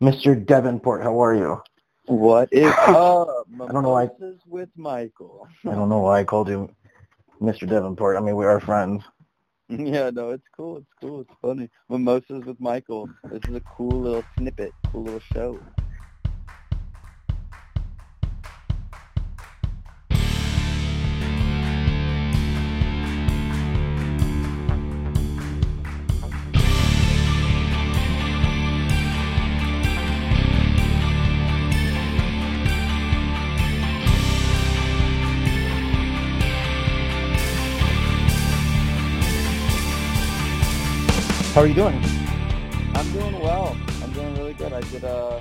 Mr. Davenport, how are you? What is up? I don't know why- Mimosas with Michael. I don't know why I called you Mr. Davenport. I mean, we are friends. yeah, no, it's cool. It's cool. It's funny. Mimosas with Michael. This is a cool little snippet, cool little show. How are you doing? I'm doing well. I'm doing really good. I did. Uh,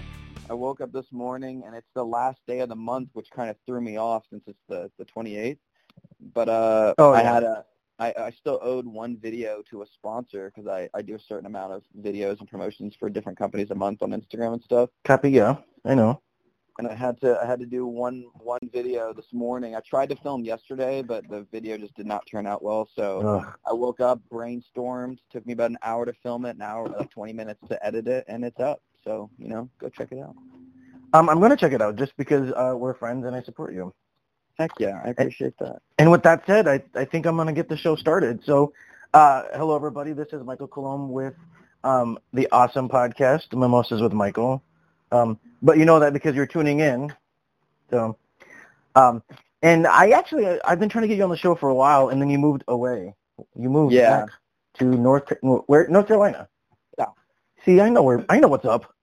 I woke up this morning, and it's the last day of the month, which kind of threw me off since it's the the 28th. But uh, Oh, I yeah. had a. I, I still owed one video to a sponsor because I, I do a certain amount of videos and promotions for different companies a month on Instagram and stuff. Copy, yeah. I know. And I had to I had to do one one video this morning. I tried to film yesterday, but the video just did not turn out well. So Ugh. I woke up, brainstormed. Took me about an hour to film it, an hour like 20 minutes to edit it, and it's up. So you know, go check it out. Um, I'm going to check it out just because uh, we're friends and I support you. Heck yeah, I appreciate that. And with that said, I, I think I'm going to get the show started. So, uh, hello, everybody. This is Michael Colomb with um, the awesome podcast, Mimosas with Michael. Um, but you know that because you're tuning in. So, um, and I actually, I've been trying to get you on the show for a while, and then you moved away. You moved Yeah. back to North, where, North Carolina. Yeah. See, I know where, I know what's up.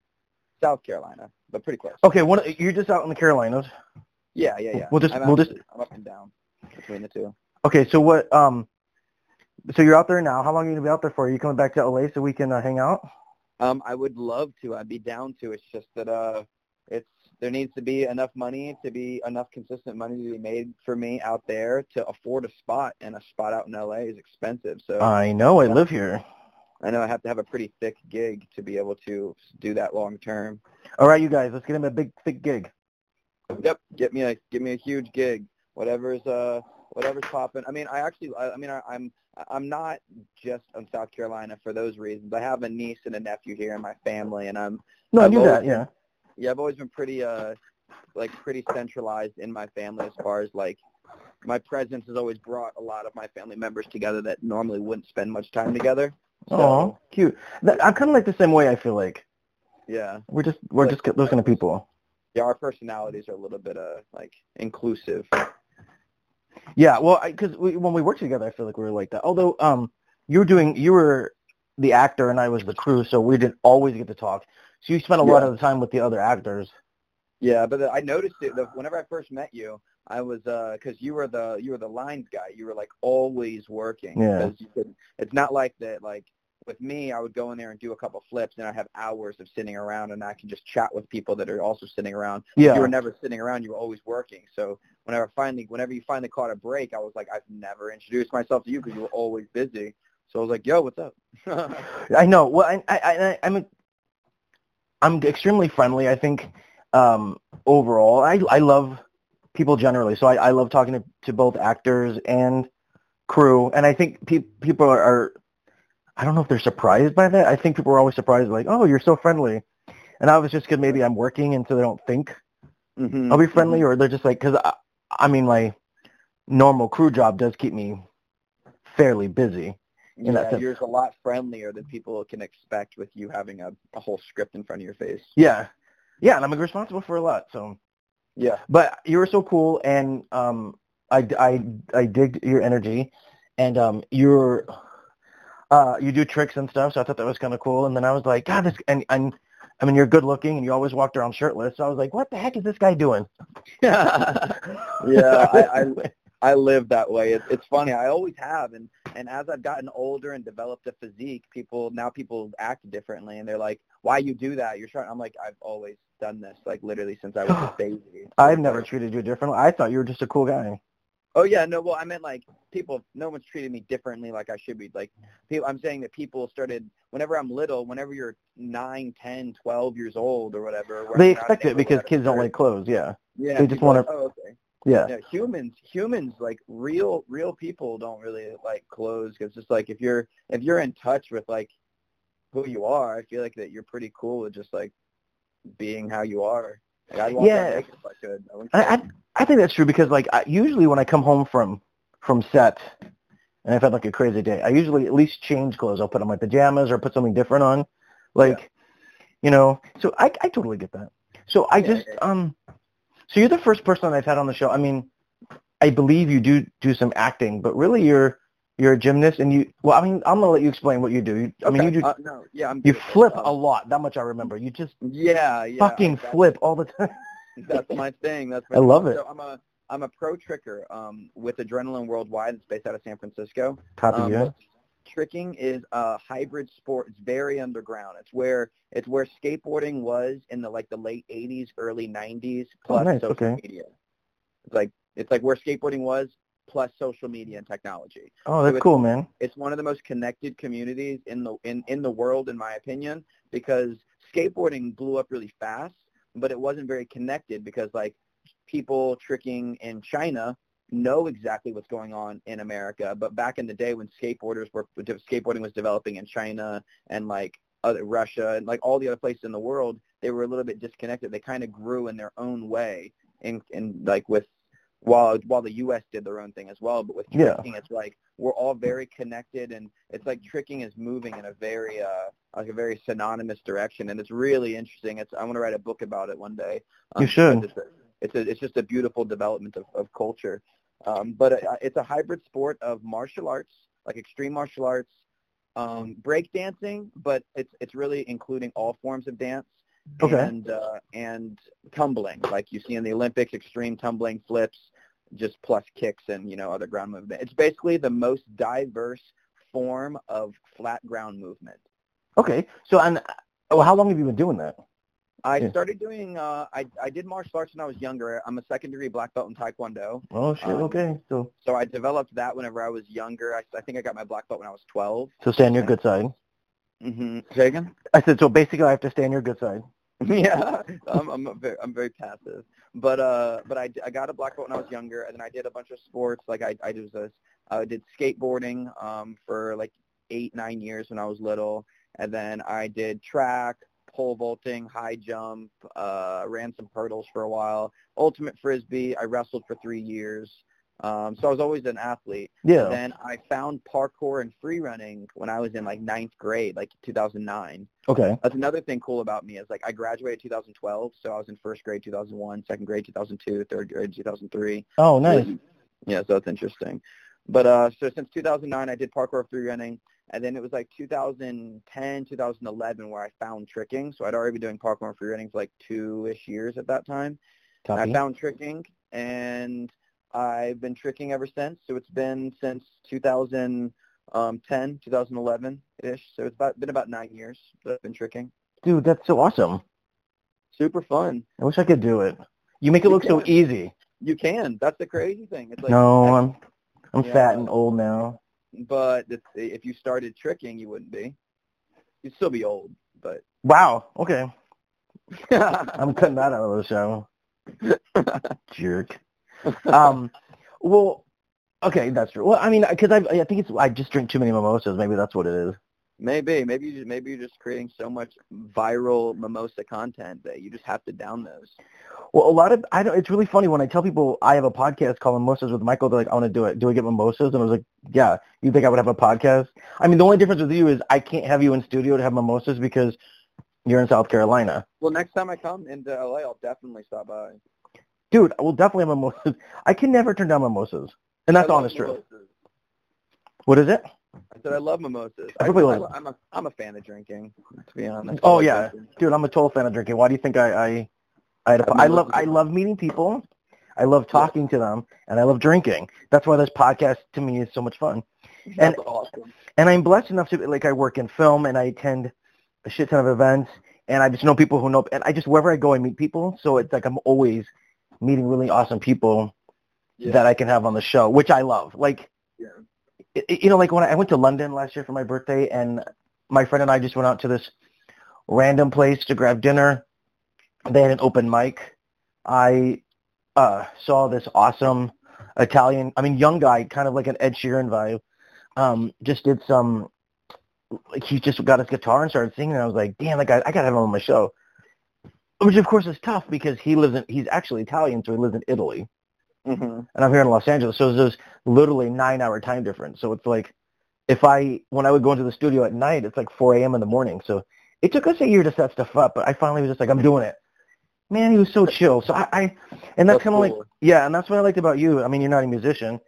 South Carolina, but pretty close. Okay, one, you're just out in the Carolinas. Yeah, yeah, yeah. We'll just- I'm we'll just- I'm up and down between the two. Okay, so what? Um, so you're out there now. How long are you gonna be out there for? Are you coming back to LA so we can uh, hang out? Um, I would love to. I'd be down to. It's just that uh, it's there needs to be enough money to be enough consistent money to be made for me out there to afford a spot, and a spot out in LA is expensive. So I know. I live here. I know I have to have a pretty thick gig to be able to do that long term. All right, you guys, let's get him a big, thick gig. Yep, get me a get me a huge gig. Whatever's uh whatever's popping. I mean, I actually I, I mean I, I'm I'm not just in South Carolina for those reasons. I have a niece and a nephew here in my family, and I'm No, I knew always that. Yeah. yeah, I've always been pretty uh like pretty centralized in my family as far as like my presence has always brought a lot of my family members together that normally wouldn't spend much time together. So Oh, cute. That, I'm kind of like the same way. I feel like yeah, we're just we're Like- just those kind of people. yeah, our personalities are a little bit uh like inclusive. Yeah. Well, because we, when we worked together, I feel like we were like that. Although, um, you were doing you were the actor and I was the crew, so we didn't always get to talk. So you spent a lot of the time with the other actors. Yeah, but I noticed it the, whenever I first met you. I was because you were the you were the lines guy. You were like always working. Yeah. You could. It's not like that. Like with me, I would go in there and do a couple flips, and I have hours of sitting around, and I can just chat with people that are also sitting around. Yeah. You were never sitting around. You were always working. So whenever finally, whenever you finally caught a break, I was like, I've never introduced myself to you because you were always busy. So I was like, Yo, what's up? I know. Well, I, I, I, I'm, a, I'm extremely friendly. I think um, overall, I, I love people generally. So I, I love talking to, to both actors and crew. And I think pe- people are, are, I don't know if they're surprised by that. I think people are always surprised, like, oh, you're so friendly. And I was just because maybe I'm working, and so they don't think Mhm. I'll be friendly, or they're just like, because I, I mean, my normal crew job does keep me fairly busy. in Yeah, you're a lot friendlier than people can expect with you having a, a whole script in front of your face. Yeah, yeah, and I'm responsible for a lot. So, Yeah. but you were so cool, and um, I, I, I dig your energy, and um, you're, uh, you do tricks and stuff. So I thought that was kind of cool. And then I was like, God, this, and and I mean, you're good looking, and you always walked around shirtless. So I was like, what the heck is this guy doing? yeah, I, I I live that way. It, it's funny. I always have, and and as I've gotten older and developed a physique, people now people act differently, and they're like, "Why you do that? You're trying." I'm like, I've always done this, like literally since I was a baby. I've never treated you differently. I thought you were just a cool guy. Oh yeah, no. Well, I meant like people. No one's treated me differently like I should be. Like people, I'm saying that people started whenever I'm little. Whenever you're nine, ten, twelve years old or whatever. They expect it because kids don't like clothes. Yeah, Yeah, they just wanna- oh, okay. yeah, Yeah, humans, humans like real, real people don't really like clothes because just like if you're if you're in touch with like who you are, I feel like that you're pretty cool with just like being how you are. Like, I'd walk Yeah. if I could. I I. I I think that's true because like I, usually when I come home from from set and I've had like a crazy day, I usually at least change clothes. I'll put on my pajamas or put something different on, like you know. So I I totally get that. So I Yeah, just yeah. um, so you're the first person I've had on the show. I mean, I believe you do do some acting, but really you're you're a gymnast and you. Well, I mean, I'm gonna let you explain what you do. You, I mean, you do uh, no, yeah, I'm you good at it. flip Um, a lot. That much I remember. You just Yeah, yeah. fucking flip all the time. That's my thing. That's my I love thing. it. So I'm a I'm a pro tricker um, with Adrenaline Worldwide. It's based out of San Francisco. Of Um, but tricking is a hybrid sport. It's very underground. It's where it's where skateboarding was in the like the late '80s, early '90s, plus Oh, nice. social Okay. media. It's like it's like where skateboarding was plus social media and technology. Oh, that's it's- cool, man. It's one of the most connected communities in the in, in the world, in my opinion, because skateboarding blew up really fast, but it wasn't very connected because like people tricking in China know exactly what's going on in America, but back in the day when skateboarders were skateboarding was developing in China and like other Russia and like all the other places in the world, they were a little bit disconnected. They kind of grew in their own way, in in like with while while the U.S. did their own thing as well. But with Yeah. tricking, it's like we're all very connected, and it's like tricking is moving in a very uh like a very synonymous direction, and it's really interesting. It's I want to write a book about it one day. You should. It's a, it's, a, it's just a beautiful development of, of culture. Um, but it, it's a hybrid sport of martial arts, like extreme martial arts, um, break dancing, but it's it's really including all forms of dance. Okay. And uh, and tumbling, like you see in the Olympics, extreme tumbling, flips, just plus kicks and you know other ground movement. It's basically the most diverse form of flat ground movement. Okay. So, and oh, how long have you been doing that? I Yeah. started doing uh, I I did martial arts when I was younger. I'm a second degree black belt in Taekwondo. Oh shit. Um, okay. So, So I developed that whenever I was younger. I, I think I got my black belt when I was 12. so stay on your good side. Mm-hmm. Say again? I said, so basically, I have to stay on your good side. yeah, I'm I'm very, I'm very passive. But uh, but I, I got a black belt when I was younger, and then I did a bunch of sports. Like I I did this, I did skateboarding um for like eight nine years when I was little, and then I did track, pole vaulting, high jump, uh, ran some hurdles for a while, ultimate frisbee. I wrestled for three years. Um, so I was always an athlete. Yeah. Then I found parkour and free running when I was in like ninth grade, like 2009. Okay. That's another thing cool about me is like I graduated 2012, so I was in first grade 2001, second grade 2002, third grade 2003. Oh, nice. Yeah, so that's interesting. But uh, so since 2009, I did parkour free running, and then it was like 2010, 2011 where I found tricking. So I'd already been doing parkour and free running for like two-ish years at that time. And I found tricking, and I've been tricking ever since. So it's been since 2010, um, 2011-ish. So it's about been about nine years that I've been tricking. Dude, that's so awesome. Super fun. I wish I could do it. You make it You look so easy. You can. That's the crazy thing. It's like no, I'm I'm Yeah. fat and old now. but if you started tricking, you wouldn't be. You'd still be old, but Wow. Okay. I'm cutting that out of the show. Jerk. Um. Well. Okay, that's true. Well, I mean, because I I think it's I just drink too many mimosas. Maybe that's what it is. maybe, maybe you just, maybe you're just creating so much viral mimosa content that you just have to down those. Well, a lot of I don't. It's really funny when I tell people I have a podcast called Mimosas with Michael. They're like, I want to do it. Do I get mimosas? And I was like, Yeah. You think I would have a podcast? I mean, the only difference with you is I can't have you in studio to have mimosas because you're in South Carolina, Well, next time I come into LA, I'll definitely stop by. Dude. I will definitely have mimosas. I can never turn down mimosas, and that's I honest truth. What is it? I said I love mimosas. I I, probably I, like- I'm a I'm a fan of drinking, to be honest. Oh, yeah. Dude, I'm a total fan of drinking. Why do you think I I I, had a, love. I love meeting people. I love talking to them, and I love drinking. That's why this podcast to me is so much fun. That's awesome. and I'm blessed enough to like I work in film and I attend a shit ton of events and I just know people who know and I just wherever I go I meet people so it's like I'm always meeting really awesome people Yeah. that I can have on the show which I love like Yeah. i- i- you know like when I, I went to London last year for my birthday and my friend and I just went out to this random place to grab dinner they had an open mic I uh saw this awesome Italian I mean young guy kind of like an Ed Sheeran vibe um, just did some, like he just got his guitar and started singing. And I was like, damn, like I, I gotta have him on my show. Which of course is tough because he lives in he's actually Italian, so he lives in Italy, hmm and I'm here in Los Angeles, so there's literally nine hour time difference. So it's like if I when I would go into the studio at night, it's like 4 a.m. in the morning. So it took us a year to set stuff up, but I finally was just like, I'm doing it. Man, he was so chill. So I, I and that's, That's kind of like yeah, and that's what I liked about you. I mean, you're not a musician,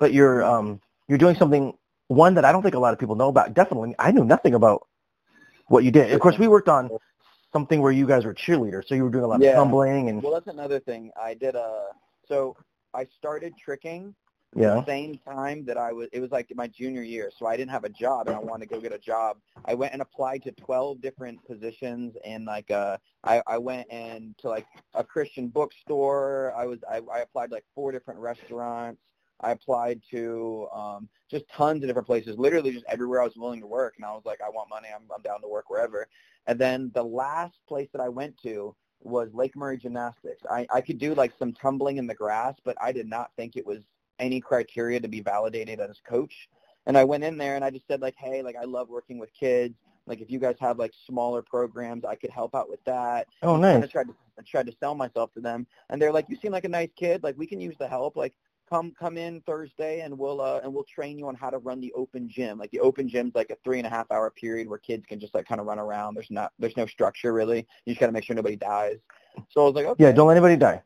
but you're um you're doing something one that I don't think a lot of people know about. Definitely, I knew nothing about what you did. Of course, we worked on something where you guys were cheerleaders, so you were doing a lot Yeah. of tumbling and Well, that's another thing. I did a so I started tricking yeah. the same time that I was. It was like my junior year, so I didn't have a job, and I wanted to go get a job. I went and applied to 12 different positions, and like uh, I I went and to like a Christian bookstore. I was I, I applied to, like four different restaurants. I applied to um, just tons of different places, literally just everywhere I was willing to work. And I was like, I want money. I'm, I'm down to work wherever. And then the last place that I went to was Lake Murray Gymnastics. I, I could do like some tumbling in the grass, but I did not think it was any criteria to be validated as coach. And I went in there and I just said like, hey, like I love working with kids. Like if you guys have like smaller programs, I could help out with that. Oh, nice. of tried to I tried to sell myself to them, and they're like, "You seem like a nice kid. Like we can use the help. Like come come in Thursday, and we'll uh, and we'll train you on how to run the open gym. Like the open gym's like a three and a half hour period where kids can just like kind of run around. There's not there's no structure really. You just got to make sure nobody dies. So I was like, okay. Yeah, don't let anybody die.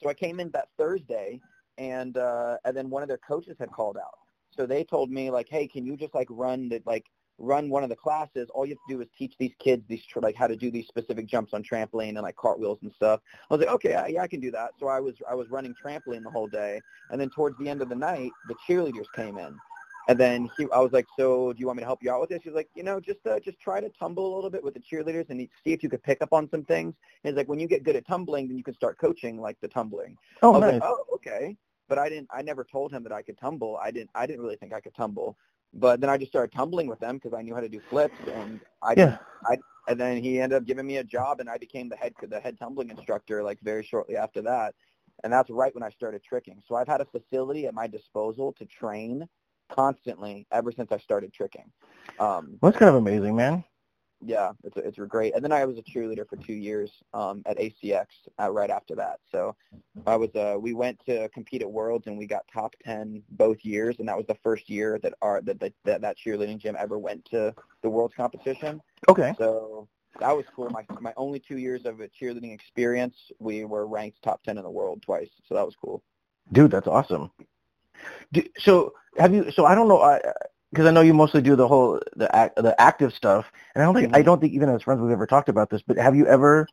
So I came in that Thursday, and uh, and then one of their coaches had called out. So they told me like, hey, can you just like run the like run one of the classes? All you have to do is teach these kids these tr- like how to do these specific jumps on trampoline and like cartwheels and stuff. I was like, okay, yeah, yeah, I can do that. So I was I was running trampoline the whole day, and then towards the end of the night, the cheerleaders came in. And then he, I was like, so do you want me to help you out with this? He was like, you know, just uh, just try to tumble a little bit with the cheerleaders and see if you could pick up on some things. And he's like, when you get good at tumbling, then you can start coaching like the tumbling. Oh, I was nice. like, oh, okay. But I didn't. I never told him that I could tumble. I didn't. I didn't really think I could tumble. But then I just started tumbling with them because I knew how to do flips, and I. yeah. And then he ended up giving me a job, and I became the head the head tumbling instructor like very shortly after that. And that's right when I started tricking. So I've had a facility at my disposal to train constantly ever since I started tricking. Um, that's kind of amazing, man. Yeah, it's it's great. And then I was a cheerleader for two years um, at ACX uh, right after that. So I was uh, we went to compete at Worlds and we got top ten both years, and that was the first year that our that that, that, that cheerleading gym ever went to the Worlds competition. Okay. So that was cool. My my only two years of a cheerleading experience, we were ranked top ten in the world twice. So that was cool. Dude, that's awesome. Do, so have you? So I don't know, because I, know you mostly do the whole the act, the active stuff, and I don't think I Mhm. don't think even as friends we've ever talked about this. But have you ever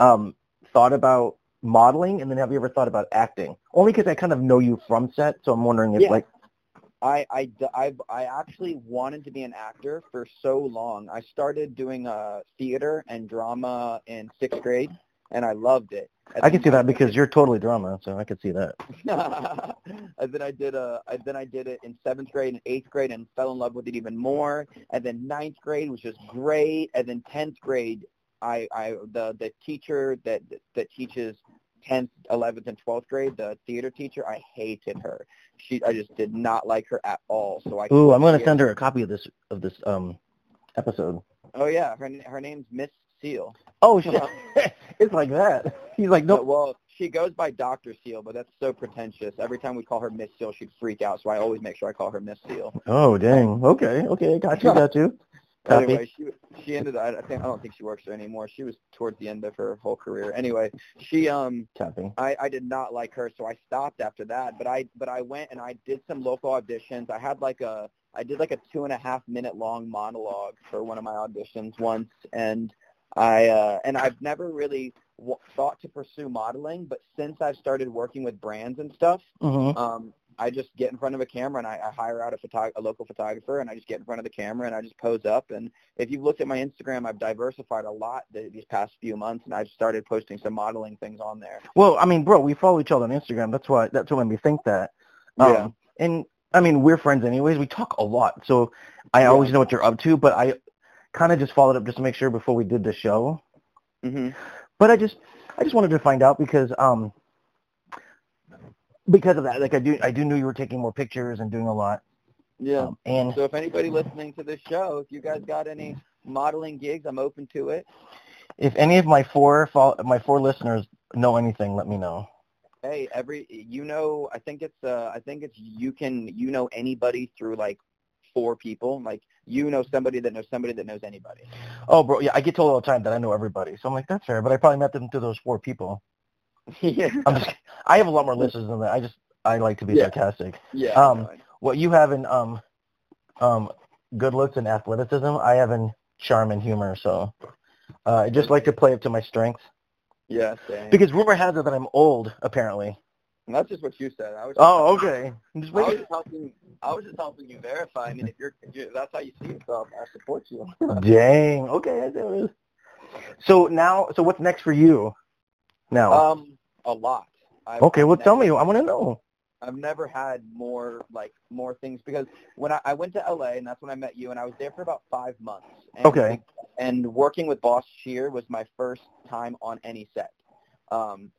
um, thought about modeling, and then have you ever thought about acting? Only because I kind of know you from set, so I'm wondering if Yeah. like I, I, I, I actually wanted to be an actor for so long. I started doing uh, theater and drama in sixth grade, and I loved it. And I can see that because you're totally drama, so I can see that. and then I did uh, I, then I did it in seventh grade and eighth grade, and fell in love with it even more. And then ninth grade was just great. And then tenth grade, I, I the the teacher that that teaches 10th, 11th, and 12th grade, the theater teacher, I hated her. She, I just did not like her at all. So I. Ooh, I'm gonna send her a copy of this of this um episode. Oh yeah, her her name's Miss Seal. Oh shit! it's like that. He's like, No, nope. well, she goes by Doctor Seal, but that's so pretentious. Every time we call her Miss Seal, she'd freak out. So I always make sure I call her Miss Seal. Oh dang. Okay. Okay. Got you. Got you. Copy. Anyway, she she ended. I, think I don't think she works there anymore. She was towards the end of her whole career. Anyway, she um Copy. I, I did not like her, so I stopped after that. But I but I went and I did some local auditions. I had like a I did like a two and a half minute long monologue for one of my auditions once, and I uh, and I've never really w- thought to pursue modeling. But since I've started working with brands and stuff, Mm-hmm. um, I just get in front of a camera and I, I hire out a, photog- a local photographer and I just get in front of the camera and I just pose up. And if you've looked at my Instagram, I've diversified a lot th- these past few months and I've started posting some modeling things on there. Well, I mean, bro, we follow each other on Instagram. That's why that's what made me think that. Um, Yeah. And I mean, we're friends anyways. We talk a lot, so I Yeah. always know what you're up to. But I kind of just followed up just to make sure before we did the show. hmm But I just I just wanted to find out because um because of that. Like I do I do knew you were taking more pictures and doing a lot. Yeah. Um, and So if anybody listening to this show, if you guys got any modeling gigs, I'm open to it. if any of my four my four listeners know anything, let me know. Hey, every you know, I think it's uh, I think it's you can you know anybody through like four people. Like you know somebody that knows somebody that knows anybody. Oh, bro, yeah, I get told all the time that I know everybody. So I'm like, that's fair, but I probably met them through those four people. yeah. I'm just, I have a lot more listeners than that. I just, I like to be Yeah. sarcastic. Yeah. Um, no, What you have in um, um, good looks and athleticism, I have in charm and humor. So uh, I just like to play up to my strengths. yeah. Same. Because rumor has it that I'm old, apparently. That's just what you said. I was. Oh, okay. Just I was just helping. I was just helping you verify. I mean, if you're, if you're that's how you see yourself, I support you. Dang. Okay. I see what it is. So now, so what's next for you? Now. um, a lot. I've okay. Well, tell me. I want to know. I've never had more like more things because when I, I went to LA and that's when I met you and I was there for about five months. And, Okay. And working with Boss Cheer was my first time on any set. Um,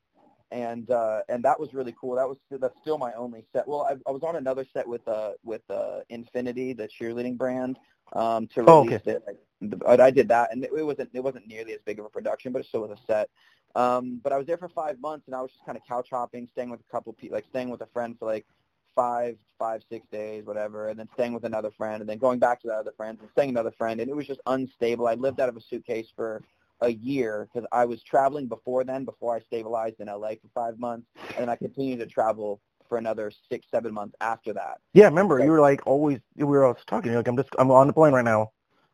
and uh, and that was really cool. That was that's still my only set. Well, I, I was on another set with uh with uh Infinity, the cheerleading brand, um, to Oh, release it. Like, but I did that, and it, it wasn't it wasn't nearly as big of a production, but it still was a set. Um, but I was there for five months, and I was just kind of couch hopping, staying with a couple people, like staying with a friend for like five, five, six days, whatever, and then staying with another friend, and then going back to that other friend, and staying with another friend, and it was just unstable. I lived out of a suitcase for a year because I was traveling before then, before I stabilized in LA for five months, and I continued to travel for another six, seven months after that. Yeah. Remember, you were like always. We were always talking. You're like, I'm just. I'm on the plane right now.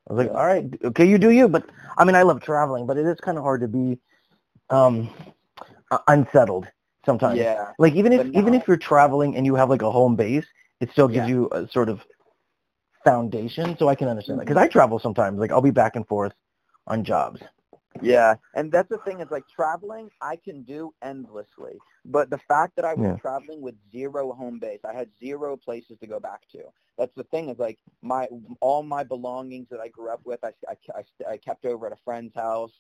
I was like, Yeah. all right, okay, you do you. But I mean, I love traveling, but it is kind of hard to be um, uh, unsettled sometimes. Yeah, Like even if even if you're traveling and you have like a home base, it still gives Yeah. you a sort of foundation. So I can understand that because I travel sometimes. Like I'll be back and forth on jobs. Yeah, and that's the thing is like traveling I can do endlessly, but the fact that I was Yeah. traveling with zero home base, I had zero places to go back to. That's the thing is like my all my belongings that I grew up with, I, I, I, I kept over at a friend's house.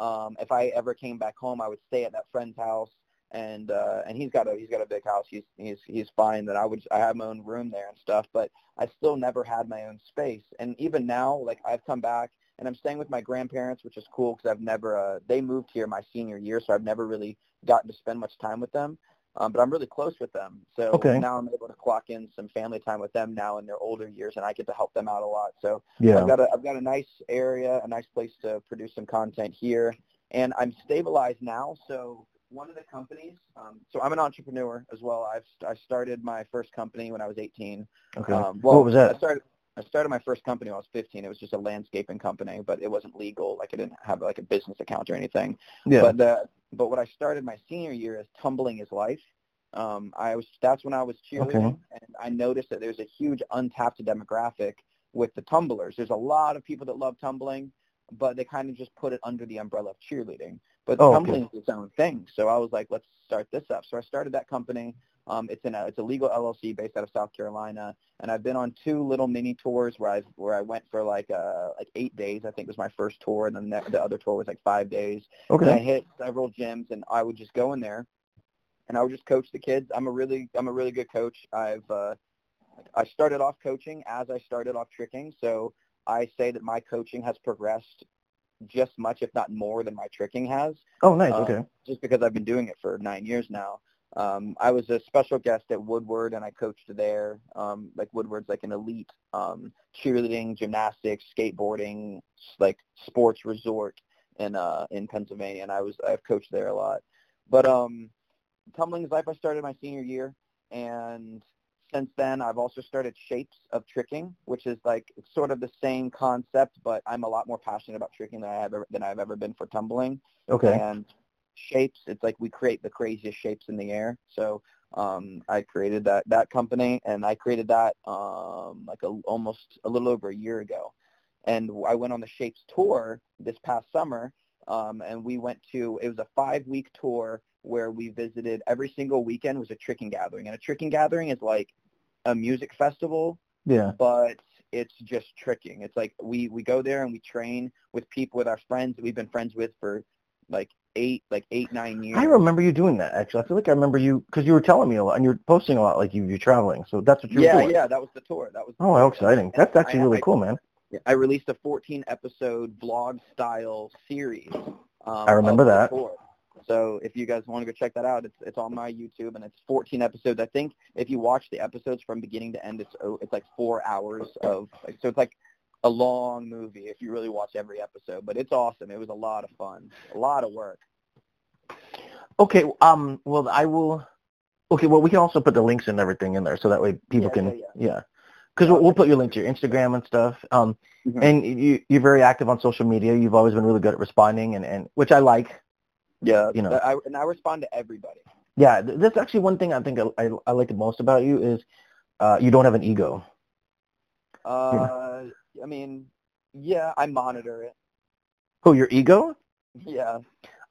Um, if I ever came back home, I would stay at that friend's house, and uh, and he's got a he's got a big house. He's he's he's fine. That I would I have my own room there and stuff, but I still never had my own space. And even now, like I've come back and I'm staying with my grandparents, which is cool because I've never uh, they moved here my senior year, so I've never really gotten to spend much time with them. Um, but I'm really close with them, so Okay. now I'm able to clock in some family time with them now in their older years, and I get to help them out a lot. So Yeah. I've got a I've got a nice area, a nice place to produce some content here, and I'm stabilized now. So one of the companies, um, so I'm an entrepreneur as well. I've I started my first company when I was 18. Okay. Um, well, what was that? I started I started my first company when I was 15. It was just a landscaping company, but it wasn't legal. Like I didn't have like a business account or anything. yeah. But the but what I started my senior year is tumbling is life. Um, I was that's when I was cheerleading, and I noticed that there's a huge untapped demographic with the tumblers. There's a lot of people that love tumbling, but they kind of just put it under the umbrella of cheerleading. But Oh, okay. tumbling is its own thing. So I was like, let's start this up. So I started that company. Um, it's in a it's a legal LLC based out of South Carolina, and I've been on two little mini tours where I where I went for like uh like eight days. I think was my first tour, and then the, the other tour was like five days. And I hit several gyms, and I would just go in there, and I would just coach the kids. I'm a really I'm a really good coach. I've uh, I started off coaching as I started off tricking, so I say that my coaching has progressed just much, if not more, than my tricking has Oh, nice. um, Okay. just because I've been doing it for nine years now. Um, I was a special guest at Woodward, and I coached there. Um, like Woodward's like an elite um, cheerleading, gymnastics, skateboarding, like sports resort in uh, in Pennsylvania, and I was I've coached there a lot. But um, tumbling is life. I started my senior year, and since then I've also started Shapes of Tricking, which is like it's sort of the same concept, but I'm a lot more passionate about tricking than I have ever, than I've ever been for tumbling Okay. and shapes it's like we create the craziest shapes in the air so um i created that that company and i created that um like a, almost a little over a year ago and i went on the shapes tour this past summer um and we went to it was a five week tour where we visited every single weekend was a tricking gathering and a tricking gathering is like a music festival Yeah. but it's just tricking. It's like we we go there and we train with people with our friends that we've been friends with for like eight like eight nine years. I remember you doing that actually. I feel like I remember you because you were telling me a lot and you're posting a lot like you, you're traveling. So that's what you were doing. yeah, yeah, that was the tour. That was. Oh, how exciting. That's actually I- really I- cool, man. I released a 14 episode vlog style series. Um, I remember that. tour. So if you guys want to go check that out, it's it's on my YouTube and it's 14 episodes. I think if you watch the episodes from beginning to end, it's it's like four hours of like so it's like a long movie if you really watch every episode. But it's awesome. It was a lot of fun, a lot of work. Okay. Um. Well, I will. Okay. Well, we can also put the links and everything in there, so that way people Yeah, can. yeah, Yeah. Because we'll, we'll put your link to your Instagram and stuff. Um. Mhm. And you you're very active on social media. You've always been really good at responding, and and which I like. Yeah, You know. I, and I respond to everybody. Yeah. th- That's actually one thing I think I I, I like the most about you is, uh, you don't have an ego. Uh, I mean, yeah, I monitor it. Oh, your ego? Yeah,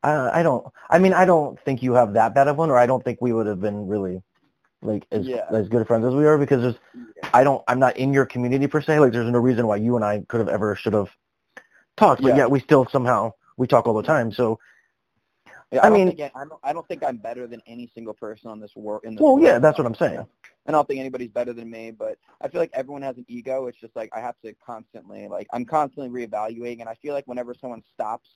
Uh, I don't. I mean, I don't think you have that bad of one, or I don't think we would have been really like as Yeah. as good friends as we are because there's. I don't. I'm not in your community per se. Like, there's no reason why you and I could have ever should have talked. But Yeah. yeah, we still somehow we talk all the time. So Yeah, I I, mean- I, I don't, I don't think I'm better than any single person on this world. In this well, world. yeah, that's what I'm saying. I don't think anybody's better than me, but I feel like everyone has an ego. It's just like I have to constantly, like, I'm constantly reevaluating, and I feel like whenever someone stops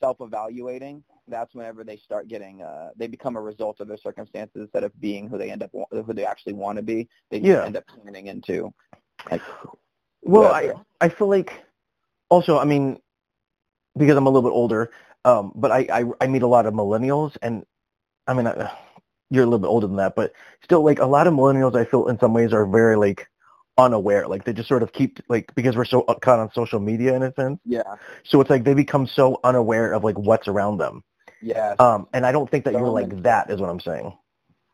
self-evaluating, that's whenever they start getting, uh, they become a result of their circumstances instead of being who they end up, who they actually want to be. They Yeah. end up turning into. Like, Well, I. I feel like also I mean because I'm a little bit older, um, but I, I I meet a lot of millennials, and I mean I, you're a little bit older than that, but still like a lot of millennials I feel in some ways are very like unaware, like they just sort of keep like because we're so caught on social media in a sense, yeah, so it's like they become so unaware of like what's around them, yeah. um, and I don't think that So you're many- like that is what I'm saying.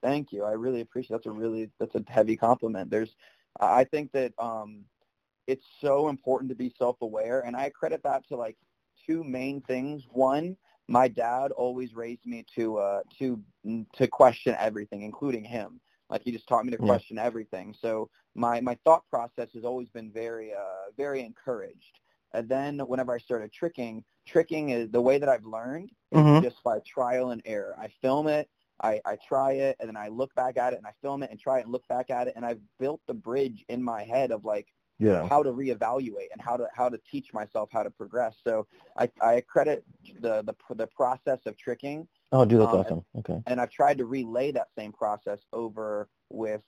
Thank you. I really appreciate that's a really that's a heavy compliment. There's I I think that um it's so important to be self-aware and I credit that to like two main things. One, my dad always raised me to uh to to question everything including him. Like he just taught me to Yeah. question everything. So my my thought process has always been very uh very encouraged. And then whenever I started tricking, tricking is the way that I've learned Mhm. just by trial and error. I film it, I, I try it, and then I look back at it, and I film it and try it and look back at it, and I've built the bridge in my head of like Yeah. how to reevaluate and how to how to teach myself how to progress. So I, I credit the, the the process of tricking, Oh, dude, that's Um, awesome. Okay. and I've tried to relay that same process over with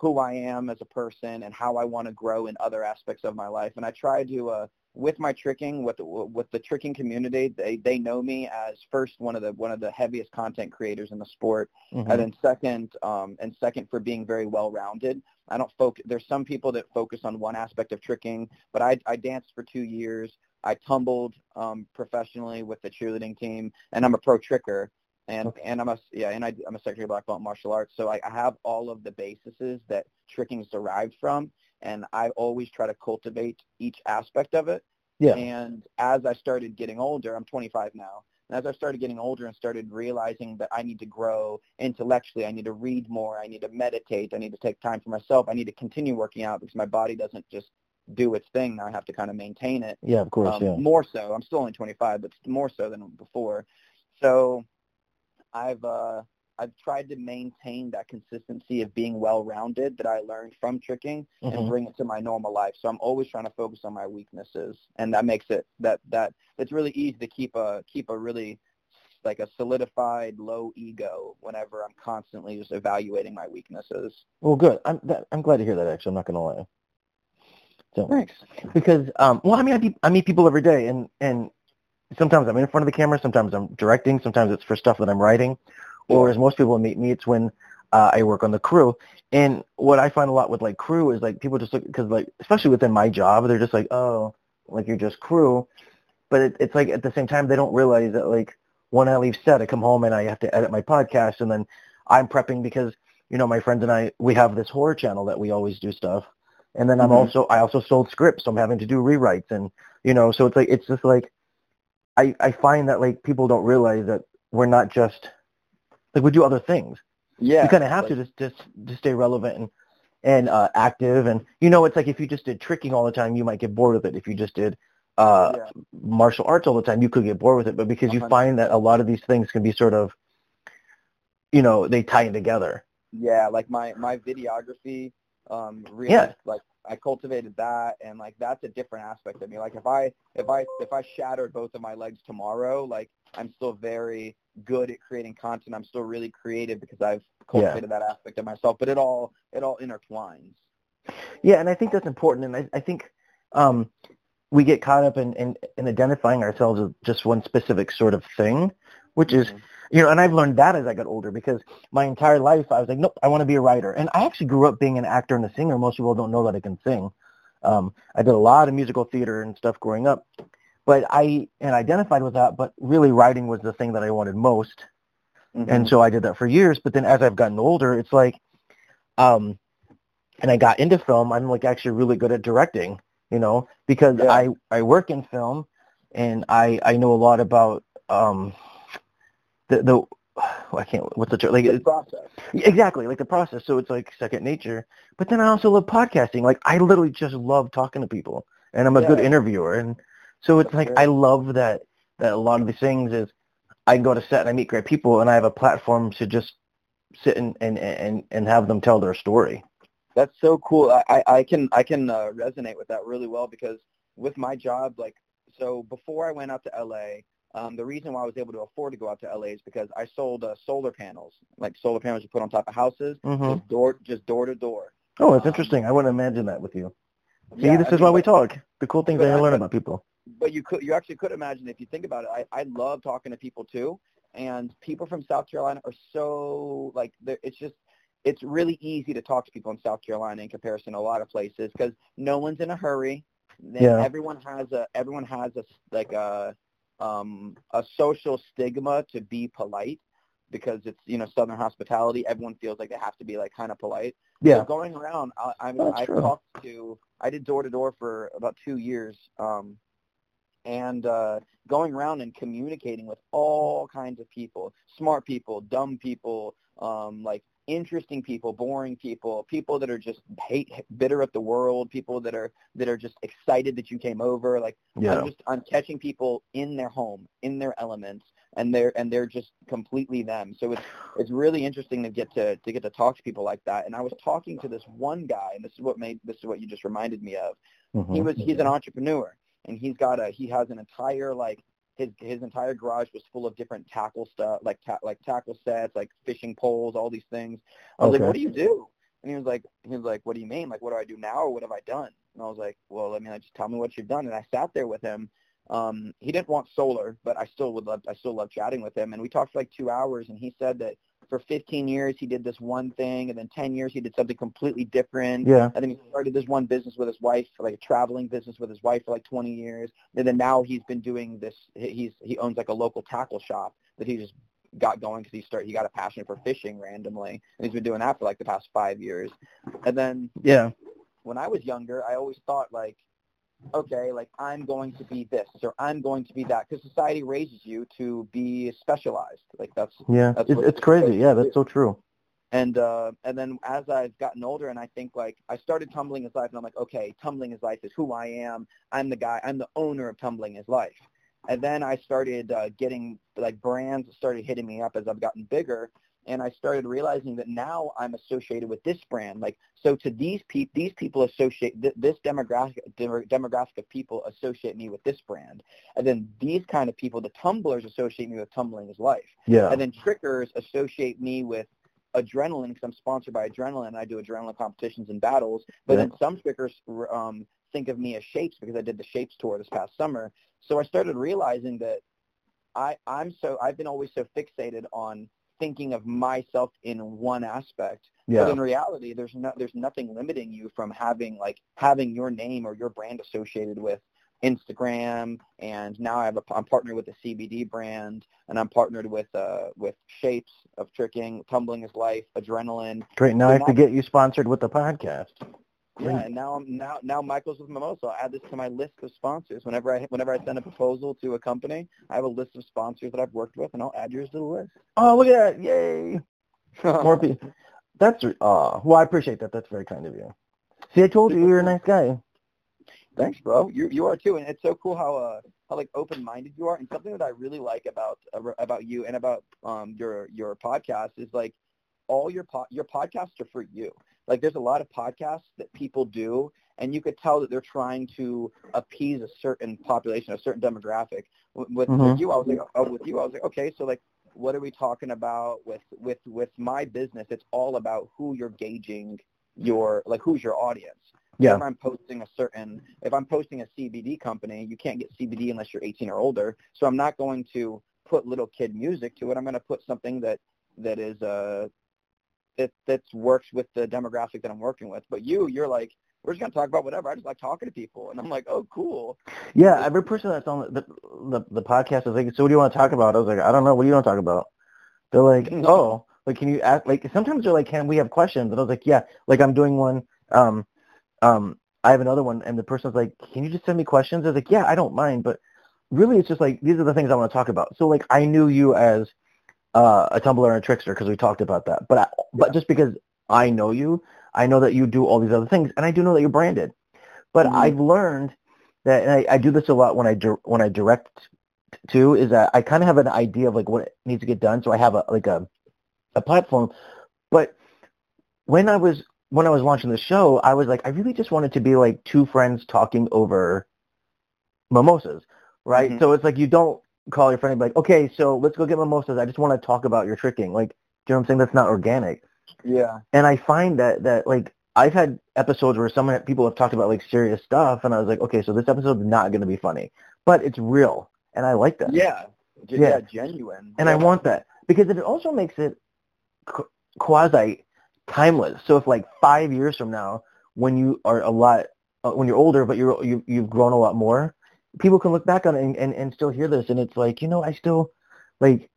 who I am as a person and how I want to grow in other aspects of my life. And I try to, uh, with my tricking, with the, with the tricking community, they, they know me as first one of the one of the heaviest content creators in the sport, Mhm. and then second, um, and second for being very well rounded. I don't focus. There's some people that focus on one aspect of tricking, but I, I danced for two years. I tumbled um, professionally with the cheerleading team, and I'm a pro tricker and Okay. and I'm a yeah, and I, I'm a secretary of black belt martial arts, so I, I have all of the bases that tricking is derived from, and I always try to cultivate each aspect of it. Yeah. And as I started getting older, I'm 25 now. And as I started getting older and started realizing that I need to grow intellectually, I need to read more, I need to meditate, I need to take time for myself, I need to continue working out because my body doesn't just do its thing. Now I have to kind of maintain it Yeah, of course. um, yeah. more so. I'm still only 25, but more so than before. So I've uh, I've tried to maintain that consistency of being well-rounded that I learned from tricking Mhm. and bring it to my normal life. So I'm always trying to focus on my weaknesses, and that makes it that that it's really easy to keep a keep a really like a solidified low ego whenever I'm constantly just evaluating my weaknesses. Well, good. I'm that, I'm glad to hear that. Actually, I'm not gonna lie. So, Thanks. because um, well, I mean, I, I meet people every day, and and sometimes I'm in front of the camera, sometimes I'm directing, sometimes it's for stuff that I'm writing, or as most people meet me, it's when uh, I work on the crew. And what I find a lot with like crew is like people just look because like especially within my job, they're just like, oh, like you're just crew, but it, it's like at the same time they don't realize that like when I leave set, I come home and I have to edit my podcast, and then I'm prepping because you know my friends and I we have this horror channel that we always do stuff, and then I'm Mhm. also I also sold scripts, so I'm having to do rewrites, and you know so it's like it's just like I I find that like people don't realize that we're not just like we do other things. Yeah. you kind of have like- to just just to stay relevant and and uh, active, and you know it's like if you just did tricking all the time, you might get bored with it. If you just did uh, Yeah. martial arts all the time, you could get bored with it. But because you Uh-huh. find that a lot of these things can be sort of, you know, they tie in together. Yeah, like my my videography, um, really, Yeah. like I cultivated that, and like that's a different aspect of me. Like if I if I if I shattered both of my legs tomorrow, like I'm still very good at creating content. I'm still really creative because I've cultivated yeah. that aspect of myself. But it all it all intertwines. Yeah, and I think that's important, and I, I think um, we get caught up in, in, in identifying ourselves as just one specific sort of thing, which mm-hmm. is you know, and I've learned that as I got older because my entire life I was like, nope, I want to be a writer. And I actually grew up being an actor and a singer. Most people don't know that I can sing. Um, I did a lot of musical theater and stuff growing up, but I and identified with that. But really, writing was the thing that I wanted most, mm-hmm. and so I did that for years. But then as I've gotten older, it's like, um, and I got into film. I'm like actually really good at directing, you know, because yeah. I I work in film, and I I know a lot about um the the I can't what's the term like the process exactly like the process. So it's like second nature. But then I also love podcasting. Like I literally just love talking to people, and I'm a yeah. good interviewer. And so it's That's like. I love that that a lot of these things is I go to set and I meet great people, and I have a platform to just sit and and and, and have them tell their story. That's so cool. I I can I can uh, resonate with that really well because with my job, like so before I went out to LA, um, the reason why I was able to afford to go out to LA is because I sold uh, solar panels, like solar panels you put on top of houses, mm-hmm. just door just door to door. Oh, it's um, interesting. I wouldn't imagine that with you. See, yeah, this I is mean, why we talk. The cool things I, I learn about people. But you could, you actually could imagine if you think about it. I, I love talking to people too, and people from South Carolina are so like it's just it's really easy to talk to people in South Carolina in comparison to a lot of places because no one's in a hurry. Then yeah. everyone has a everyone has a like a um, a social stigma to be polite because it's you know southern hospitality everyone feels like they have to be like kind of polite yeah so going around i i mean i talked to i did door to door for about two years um and uh going around and communicating with all kinds of people smart people dumb people um like interesting people, boring people, people that are just hate bitter at the world, people that are that are just excited that you came over. Like yeah. I'm just I'm catching people in their home, in their elements, and they're and they're just completely them. So it's it's really interesting to get to to get to talk to people like that. And I was talking to this one guy, and this is what made this is what you just reminded me of. Mm-hmm. He was he's an entrepreneur and he's got a he has an entire like his his entire garage was full of different tackle stuff, like ta- like tackle sets, like fishing poles, all these things. I was okay. like, "What do you do?" And he was like, "He was like, what do you mean? Like, what do I do now, or what have I done?" And I was like, "Well, I mean, like, just tell me what you've done." And I sat there with him. Um, he didn't want solar, but I still would love I still love chatting with him. And we talked for like two hours, and he said that for 15 years he did this one thing, and then 10 years he did something completely different. Yeah. And then he started this one business with his wife, like a traveling business with his wife for like 20 years. And then now he's been doing this. He's he owns like a local tackle shop that he just got going because he started he got a passion for fishing randomly, and he's been doing that for like the past five years. And then yeah, when I was younger, I always thought like okay, like I'm going to be this or I'm going to be that because society raises you to be specialized. Like that's yeah, that's it's, it's crazy. Yeah, that's so true. And uh, and then as I've gotten older, and I think like I started tumbling is life, and I'm like, okay, tumbling is life is who I am. I'm the guy. I'm the owner of tumbling is life. And then I started uh, getting like brands started hitting me up as I've gotten bigger, and I started realizing that now I'm associated with this brand. Like, so to these people, these people associate th- this demographic demographic of people associate me with this brand, and then these kind of people, the tumblers, associate me with tumbling is life. Yeah. And then trickers associate me with adrenaline because I'm sponsored by adrenaline. And I do adrenaline competitions and battles. But yeah. then some trickers um, think of me as shapes because I did the shapes tour this past summer. So I started realizing that I, I'm so I've been always so fixated on thinking of myself in one aspect. Yeah. But in reality, there's no, there's nothing limiting you from having like having your name or your brand associated with Instagram, and now I have a, I'm partnered with a CBD brand, and I'm partnered with uh with Shapes of Tricking, Tumbling is Life, Adrenaline. Great. Now so I have now, to get you sponsored with the podcast. Yeah, and now I'm now now Michael's with Mimosa. I'll add this to my list of sponsors. Whenever I whenever I send a proposal to a company, I have a list of sponsors that I've worked with, and I'll add yours to the list. Oh, look at that! Yay! More people. That's uh well, I appreciate that. That's very kind of you. See, I told you you're a nice guy. Thanks, bro. You you are too, and it's so cool how uh how like open minded you are. And something that I really like about uh, about you and about um your your podcast is like all your po- your podcasts are for you. Like there's a lot of podcasts that people do and you could tell that they're trying to appease a certain population, a certain demographic. With, with, Mhm. with you, I was like, oh, with you, I was like, okay, so like, what are we talking about with with with my business? It's all about who you're gauging your like who's your audience. Yeah. If I'm posting a certain, if I'm posting a CBD company, you can't get CBD unless you're 18 or older. So I'm not going to put little kid music to it. I'm going to put something that that is uh that that works with the demographic that I'm working with. But you, you're like, we're just going to talk about whatever. I just like talking to people, and I'm like, oh, cool. Yeah, every person that's on the, the the podcast is like, so what do you want to talk about? I was like, I don't know. What do you want to talk about? They're like, oh, like can you ask? Like sometimes they're like, can we have questions? And I was like, yeah. Like I'm doing one. Um, um, I have another one, and the person's like, can you just send me questions? I was like, yeah, I don't mind, but really, it's just like these are the things I want to talk about. So like, I knew you as uh, a tumbler and a trickster because we talked about that. But I, but just because I know you, I know that you do all these other things, and I do know that you're branded. But Mhm. I've learned that, and I, I do this a lot when I dir- when I direct too, is that I kind of have an idea of like what needs to get done. So I have a like a a platform. But when I was when I was launching the show, I was like, I really just wanted to be like two friends talking over mimosas, right? Mhm. So it's like you don't call your friend and be like, okay, so let's go get mimosas. I just want to talk about your tricking. Like, do you know what I'm saying? That's not organic. Yeah. And I find that that like I've had episodes where some people have talked about like serious stuff, and I was like, okay, so this episode's not going to be funny, but it's real, and I like that. Yeah. Yeah. yeah. Genuine. And yeah. I want that because it also makes it qu- quasi timeless. So if like five years from now, when you are a lot, uh, when you're older, but you're you, you've grown a lot more, people can look back on it and, and, and still hear this, and it's like you know I still like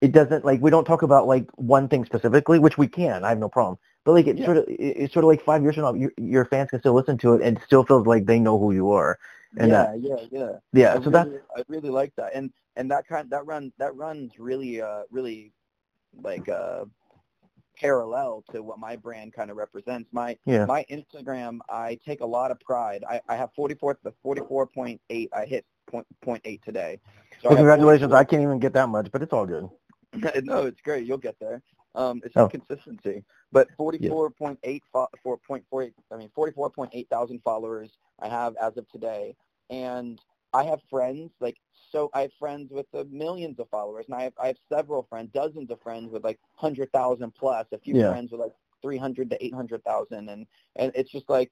it doesn't like we don't talk about like one thing specifically, which we can. I have no problem. But like it's Yeah. sort of it's sort of like five years from now, your, your fans can still listen to it and it still feels like they know who you are. And yeah, uh, yeah, yeah. yeah, I so that's really, I really like that, and and that kind that run that runs really uh really like uh parallel to what my brand kind of represents. My yeah. my Instagram, I take a lot of pride. I, I have 44 the 44.8. I hit point point eight today. So Well, I congratulations. I can't even get that much, but it's all good. no, it's great. You'll get there. Um, it's Oh. consistency. But 44.8, fo- 4.48, I mean 44.8 thousand followers I have as of today, and I have friends like so. I have friends with uh, millions of followers, and I have I have several friends, dozens of friends with like hundred thousand plus. A few Yeah. friends with like three hundred to eight hundred thousand, and and it's just like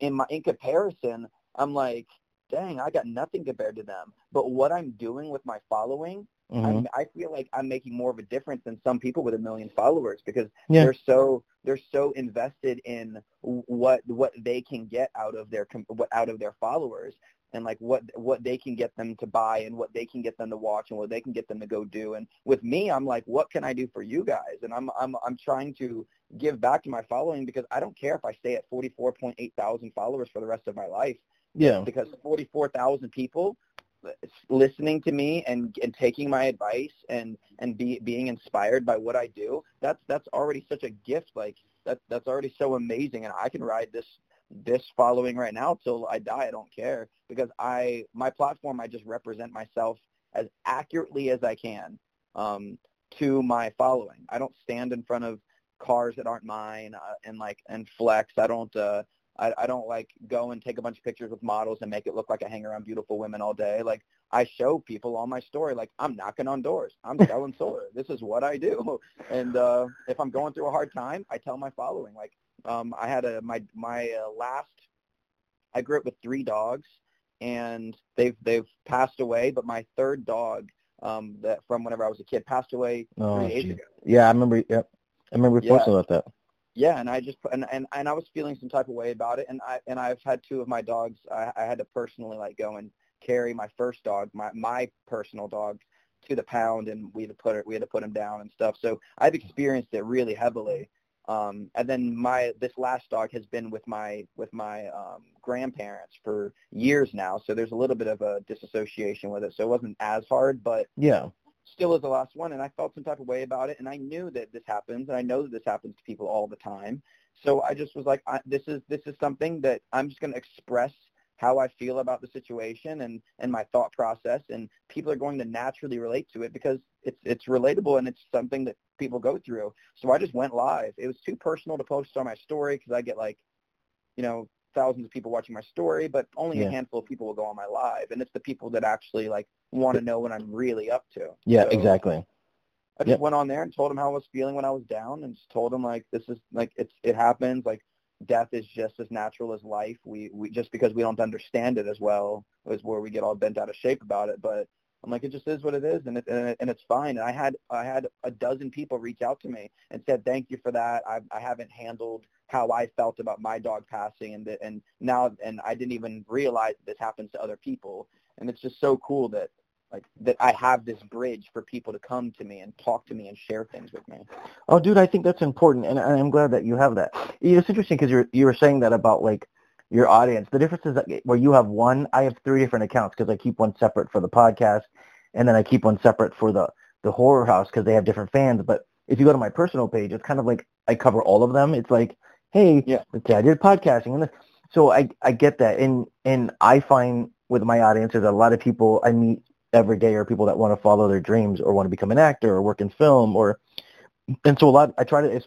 in my in comparison, I'm like, dang, I got nothing compared to them. But what I'm doing with my following Mhm. I'm, I feel like I'm making more of a difference than some people with a million followers because Yeah. they're so they're so invested in what what they can get out of their com- what out of their followers and like what what they can get them to buy and what they can get them to watch and what they can get them to go do and with me I'm like what can I do for you guys and I'm I'm I'm trying to give back to my following because I don't care if I stay at 44.8 thousand followers for the rest of my life Yeah. because 44,000 people listening to me and, and taking my advice and, and be, being inspired by what I do, that's, that's already such a gift. Like that, that's already so amazing. And I can ride this, this following right now till I die. I don't care because I, my platform, I just represent myself as accurately as I can um, to my following. I don't stand in front of cars that aren't mine uh, and like, and flex. I don't, uh, I, I don't like go and take a bunch of pictures with models and make it look like I hang around beautiful women all day. Like I show people on my story, like I'm knocking on doors. I'm selling solar. This is what I do. And uh, if I'm going through a hard time, I tell my following. Like um, I had a my my uh, last. I grew up with three dogs, and they've they've passed away. But my third dog, um, that from whenever I was a kid, passed away Oh, three days ago. Yeah, I remember. Yep, I remember Yeah. posting about that. Yeah, and I just and, and and I was feeling some type of way about it, and I and I've had two of my dogs. I, I had to personally like go and carry my first dog, my my personal dog, to the pound, and we had to put it we had to put him down and stuff. So I've experienced it really heavily. Um, and then my this last dog has been with my with my um, grandparents for years now. So there's a little bit of a disassociation with it. So it wasn't as hard, but Yeah. still is the last one and I felt some type of way about it and I knew that this happens and I know that this happens to people all the time. So I just was like I, this is this is something that I'm just going to express how I feel about the situation and and my thought process and people are going to naturally relate to it because it's it's relatable and it's something that people go through. So I just went live. It was too personal to post on my story cuz I get like you know thousands of people watching my story, but only Yeah. a handful of people will go on my live, and it's the people that actually like want to know what I'm really up to. Yeah, So exactly. I just Yep. went on there and told them how I was feeling when I was down, and just told them like this is like it's it happens. Like death is just as natural as life. We we just because we don't understand it as well is where we get all bent out of shape about it. But I'm like, it just is what it is, and it, and, it, and it's fine. And I had I had a dozen people reach out to me and said, thank you for that. I I haven't handled how I felt about my dog passing, and that and now and I didn't even realize this happens to other people. And it's just so cool that like that I have this bridge for people to come to me and talk to me and share things with me. Oh, dude, I think that's important, and I'm glad that you have that. It's interesting because you're you were saying that about like your audience. The difference is that where you have one, I have three different accounts because I keep one separate for the podcast, and then I keep one separate for the the horror house because they have different fans. But if you go to my personal page, it's kind of like I cover all of them. It's like, hey, Yeah. I did podcasting, and so I I get that, and and I find with my audience there's a lot of people I meet every day are people that want to follow their dreams or want to become an actor or work in film or and so a lot I try to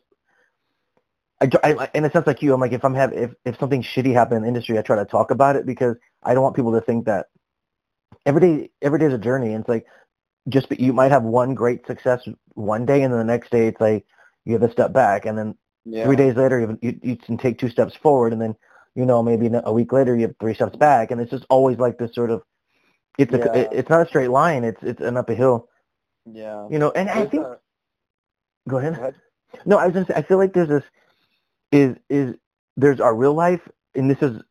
I, I in a sense like you I'm like if I'm have if if something shitty happened in the industry I try to talk about it because I don't want people to think that every day every day is a journey and it's like just be- you might have one great success one day and then the next day it's like you have a step back and then Yeah. three days later you, you you can take two steps forward and then you know maybe a week later you have three steps back and it's just always like this sort of it's a it, it's not a straight line it's it's an up a hill Yeah. you know and I think a- go ahead go ahead. no I was I feel like there's this is is there's our real life and this is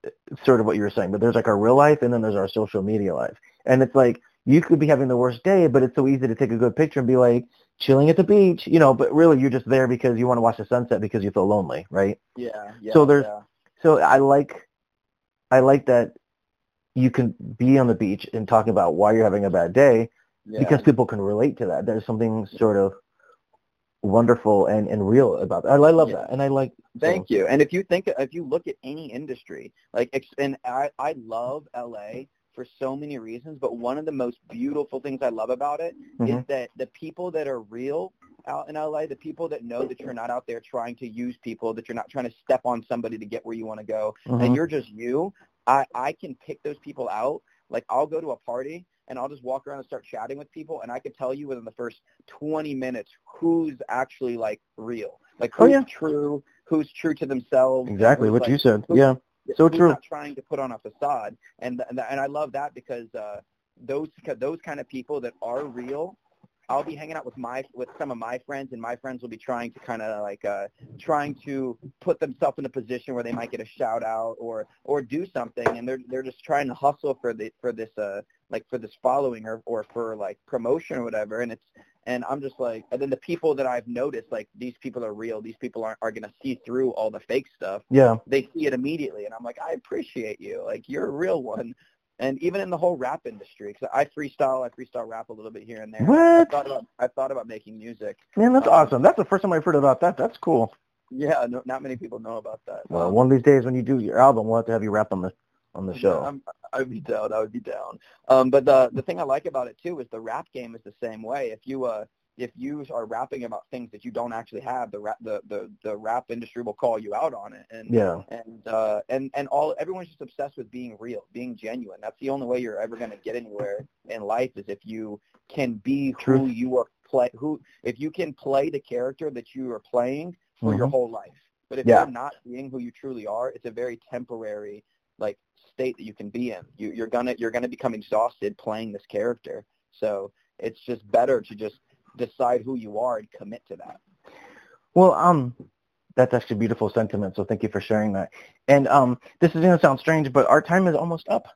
sort of what you were saying but there's like our real life and then there's our social media life and it's like you could be having the worst day but it's so easy to take a good picture and be like chilling at the beach you know but really you're just there because you want to watch the sunset because you feel lonely right Yeah. Yeah. So there's- yeah. so I like, I like that you can be on the beach and talking about why you're having a bad day yeah. because people can relate to that. There's something sort of wonderful and, and real about that. I, I love Yeah. that, and I like. Thank you. And if you think, if you look at any industry, like, ex- and I, I love LA for so many reasons, but one of the most beautiful things I love about it is Mhm. that the people that are real out in LA, the people that know that you're not out there trying to use people, that you're not trying to step on somebody to get where you want to go, Mhm. and you're just you, I, I can pick those people out. Like I'll go to a party and I'll just walk around and start chatting with people and I can tell you within the first 20 minutes who's actually like real. Like Oh, who's yeah. true, who's true to themselves. exactly what like, you said. Yeah, so true. not trying to put on a facade. And and, and I love that because uh, those those kind of people that are real I'll be hanging out with my with some of my friends, and my friends will be trying to kind of like uh, trying to put themselves in a position where they might get a shout out or or do something, and they're they're just trying to hustle for the for this uh like for this following or or for like promotion or whatever, and it's and I'm just like, and then the people that I've noticed, like these people are real. These people aren't are gonna see through all the fake stuff. Yeah, They see it immediately, and I'm like, I appreciate you. Like you're a real one. And even in the whole rap industry, because I freestyle, I freestyle rap a little bit here and there. I What? thought about I thought about making music. man, that's Um, awesome. That's the first time I've heard about that. That's cool. Yeah, no, not many people know about that. Well, Um, one of these days when you do your album, we'll have to have you rap on the on the show. I'm, I would be down. I would be down. Um, but the the thing I like about it too is the rap game is the same way. If you uh if you are rapping about things that you don't actually have, the rap the the, the rap industry will call you out on it. And yeah, and uh and and all everyone's just obsessed with being real, being genuine. That's the only way you're ever going to get anywhere in life is if you can be who Truth. you are play who if you can play the character that you are playing for your Mhm. whole life. But if Yeah. you're not being who you truly are, it's a very temporary like state that you can be in. You, you're gonna you're gonna become exhausted playing this character. So it's just better to just decide who you are and commit to that. Well, um, that's actually a beautiful sentiment. So thank you for sharing that. And um, this is going to sound strange, but our time is almost up.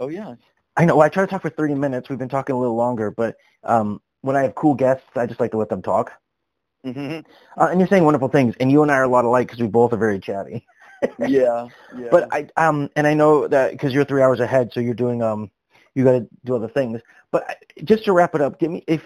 Oh yeah. I know. I try to talk for 30 minutes. We've been talking a little longer, but um, when I have cool guests, I just like to let them talk. Mm-hmm. Uh, and you're saying wonderful things, and you and I are a lot alike because we both are very chatty. yeah. Yeah. But I um, and I know that because you're three hours ahead, so you're doing um, you got to do other things. But I- just to wrap it up, give me if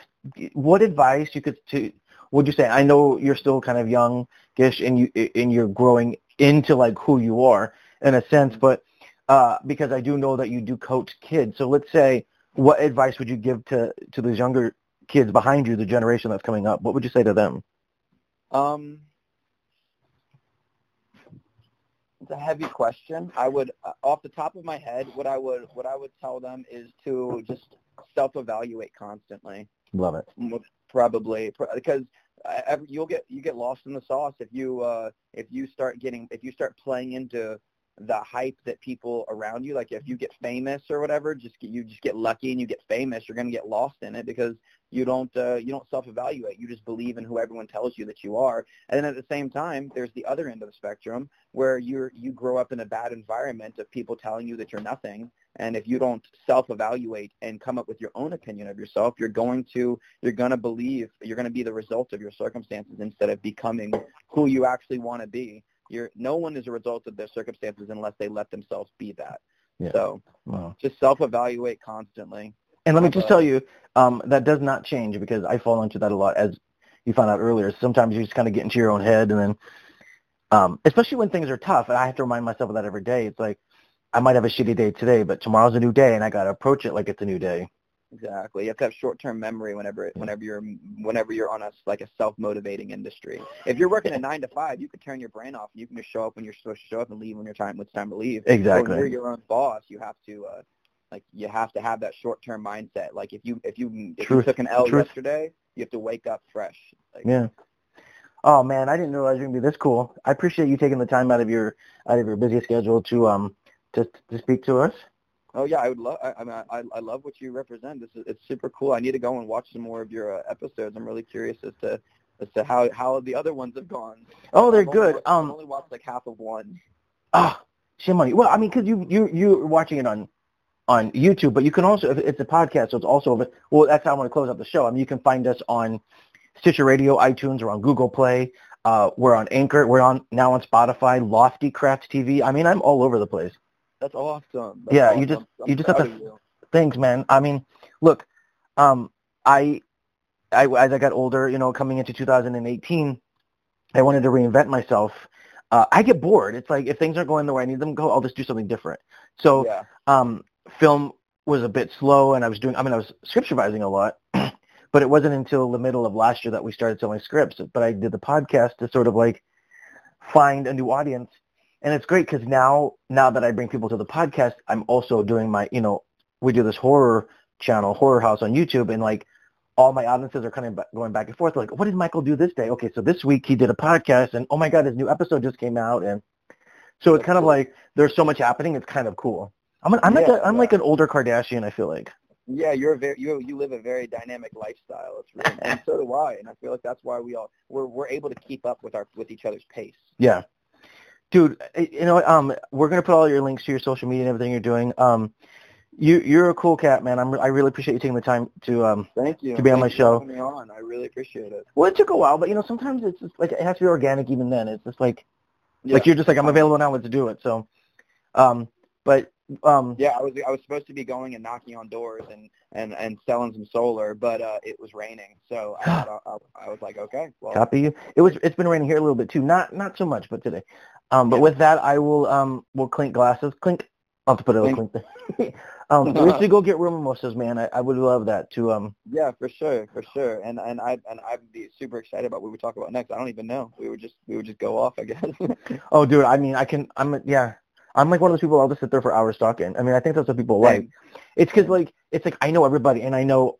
what advice you could to would you say? I know you're still kind of young-ish, and you and you're growing into like who you are in a sense, but uh, because I do know that you do coach kids. So let's say, what advice would you give to to those younger kids behind you, the generation that's coming up? What would you say to them? Um, it's a heavy question. I would, uh, off the top of my head, what I would what I would tell them is to just self-evaluate constantly. Love it. Probably because uh, you'll get you get lost in the sauce if you uh, if you start getting if you start playing into the hype that people around you like if you get famous or whatever just get, you just get lucky and you get famous you're going to get lost in it because you don't uh, you don't self evaluate you just believe in who everyone tells you that you are. And then at the same time there's the other end of the spectrum where you're you grow up in a bad environment of people telling you that you're nothing and if you don't self evaluate and come up with your own opinion of yourself you're going to you're going to believe you're going to be the result of your circumstances instead of becoming who you actually want to be you're no one is a result of their circumstances unless they let themselves be that. Yeah. So wow. just self-evaluate constantly. And let me just uh, tell you, um, that does not change because I fall into that a lot, as you found out earlier. Sometimes you just kind of get into your own head, and then, um, especially when things are tough, and I have to remind myself of that every day. It's like I might have a shitty day today, but tomorrow's a new day, and I got to approach it like it's a new day. Exactly. You have to have short-term memory whenever whenever you're whenever you're on a like a self-motivating industry. If you're working a nine to five, you can turn your brain off. and You can just show up when you're supposed to show up and leave when your time when it's time to leave. Exactly. When you're your own boss, you have to uh, like you have to have that short-term mindset. Like if you if you if Truth. you took an L Truth. yesterday, you have to wake up fresh. Like, yeah. Oh man, I didn't realize you were gonna be this cool. I appreciate you taking the time out of your out of your busy schedule to um to to speak to us. Oh yeah, I would love. I, I mean, I, I love what you represent. This is it's super cool. I need to go and watch some more of your uh, episodes. I'm really curious as to as to how how the other ones have gone. Oh, they're I've good. Watched, um, I've only watched like half of one. Ah, shame on you. Well, I mean, because you you you're watching it on on YouTube, but you can also it's a podcast, so it's also well. That's how I want to close out the show. I mean, you can find us on Stitcher Radio, iTunes, or on Google Play. Uh, we're on Anchor. We're on now on Spotify, Lofty Craft TV. I mean, I'm all over the place. That's awesome. That's yeah, awesome. you just I'm you just have to. Thanks, man. I mean, look, um, I, I as I got older, you know, coming into 2018, I wanted to reinvent myself. Uh, I get bored. It's like if things aren't going the way I need them to go, I'll just do something different. So, yeah. um, film was a bit slow, and I was doing. I mean, I was script supervising a lot, but it wasn't until the middle of last year that we started selling scripts. But I did the podcast to sort of like find a new audience and it's great because now now that I bring people to the podcast, I'm also doing my you know we do this horror channel, Horror House on YouTube, and like all my audiences are kind of going back and forth. Like, what did Michael do this day? Okay, so this week he did a podcast, and oh my god, his new episode just came out, and so it's kind of like there's so much happening. It's kind of cool. I'm an, I'm yeah, like a, I'm yeah. like an older Kardashian. I feel like. Yeah, you're a very you you live a very dynamic lifestyle. It's really, and so do I, and I feel like that's why we all we're we're able to keep up with our with each other's pace. Yeah, dude, eh, you know, um, we're gonna put all your links to your social media and everything you're doing. Um, you you're a cool cat, man. I'm I really appreciate you taking the time to um thank you to be on my show. Me on. I really appreciate it. Well, it took a while, but you know, sometimes it's just like it has to be organic. Even then, it's just like yeah. like you're just like I'm available now. Let's do it. So, um, but um, yeah, I was I was supposed to be going and knocking on doors and and and selling some solar, but uh, it was raining, so I, I, I, was like, okay, well, copy you. It was it's been raining here a little bit too, not not so much, but today. Um, but yeah. with that, I will um will clink glasses, clink. I'll have to put it a clink. clink um, we should go get room mimosas, man. I, I would love that to um. Yeah, for sure, for sure, and and I and I'd be super excited about what we talk about next. I don't even know. We would just we would just go off, I guess. oh, dude, I mean, I can. I'm yeah. I'm like one of those people. I'll just sit there for hours talking. I mean, I think that's what people like. It's because like it's like I know everybody and I know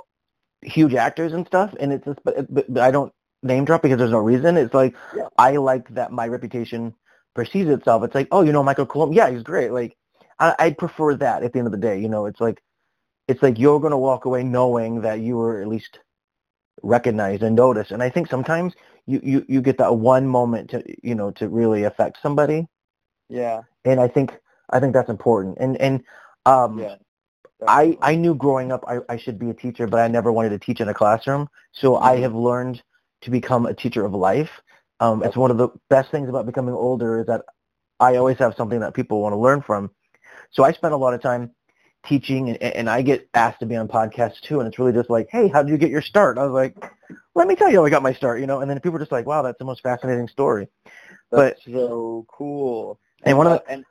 huge actors and stuff, and it's just but, but, but I don't name drop because there's no reason. It's like yeah. I like that my reputation perceives itself. It's like oh, you know Michael Coulombe, yeah, he's great. Like I, I'd prefer that at the end of the day. You know, it's like it's like you're gonna walk away knowing that you were at least recognized and noticed. And I think sometimes you you you get that one moment to you know to really affect somebody yeah. And I think I think that's important. And and um yeah. I I knew growing up I, I should be a teacher, but I never wanted to teach in a classroom. So mm-hmm. I have learned to become a teacher of life. Um, it's one of the best things about becoming older is that I always have something that people want to learn from. So I spend a lot of time teaching, and, and I get asked to be on podcasts too, and it's really just like, hey, how did you get your start? I was like, let me tell you how I got my start, you know. And then people are just like, wow, that's the most fascinating story. That's but, so cool. And one of the, and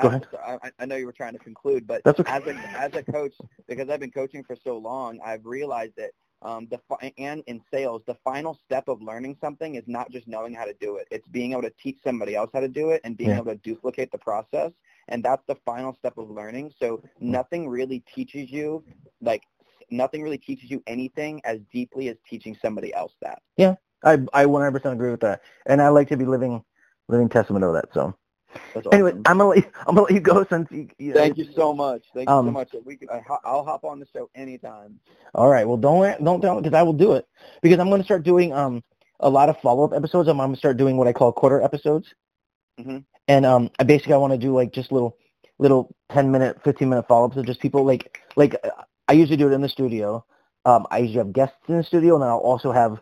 Go ahead. I, I know you were trying to conclude, but That's okay. as a as a coach, because I've been coaching for so long, I've realized that um, the fi- and in sales, the final step of learning something is not just knowing how to do it. It's being able to teach somebody else how to do it and being Yeah. able to duplicate the process. And that's the final step of learning. So nothing really teaches you, like, nothing really teaches you anything as deeply as teaching somebody else that. Yeah, I I 100% agree with that, and I like to be living living testament of that. So That's anyway, awesome. I'm gonna let you, I'm gonna let you go since you. you Thank you so much. Thank you Um, so much. We could, I, I'll hop on the show anytime. All right. Well, don't don't tell because I will do it because I'm going to start doing um a lot of follow up episodes. I'm, to start doing what I call quarter episodes, Mhm. and um I basically I want to do like just little little 10 minute, 15 minute follow ups of just people like like I usually do it in the studio. Um, I usually have guests in the studio, and then I'll also have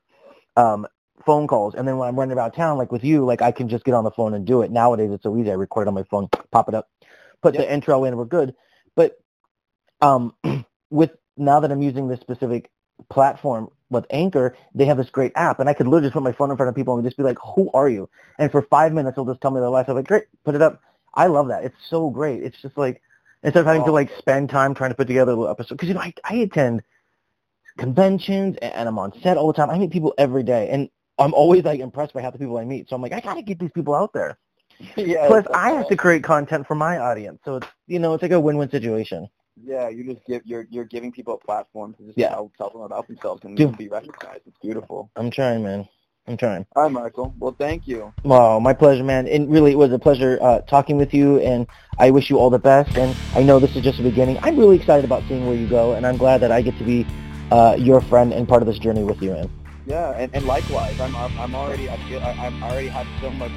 um phone calls. And then when I'm running about town, like with you, like I can just get on the phone and do it. Nowadays, it's so easy. I record it on my phone, pop it up, put the intro in, we're good. But um, with now that I'm using this specific platform with Anchor, they have this great app, and I could literally just put my phone in front of people and just be like, "Who are you?" And for five minutes, they'll just tell me their life. I'm like, "Great, put it up." I love that. It's so great. It's just like instead of having to Oh. like spend time trying to put together a little episode, because you know I, I attend conventions and I'm on set all the time. I meet people every day, and I'm always like impressed by half the people I meet. So I'm like, I gotta get these people out there. yeah. Plus, I have to create content for my audience, so it's you know it's like a win-win situation. Yeah, you just give you're you're giving people a platform to just Yeah. tell, tell them about themselves and Dude. be recognized. It's beautiful. I'm trying, man. I'm trying. All right, Michael. Well, thank you. Wow, my pleasure, man. And really it was a pleasure uh, talking with you, and I wish you all the best. And I know this is just the beginning. I'm really excited about seeing where you go, and I'm glad that I get to be uh, your friend and part of this journey with you, man. Yeah, and, and likewise, I'm I'm already I feel I, I'm already have so much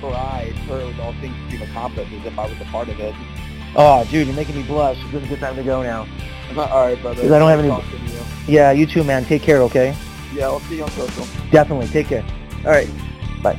pride for all things you've accomplished as if I was a part of it. Oh, dude, you're making me blush. This is a good time to go now. all right, brother. I don't have any- you. Yeah, you too, man. Take care, okay? Yeah, I'll see you on social. Definitely. Take care. All right. Bye.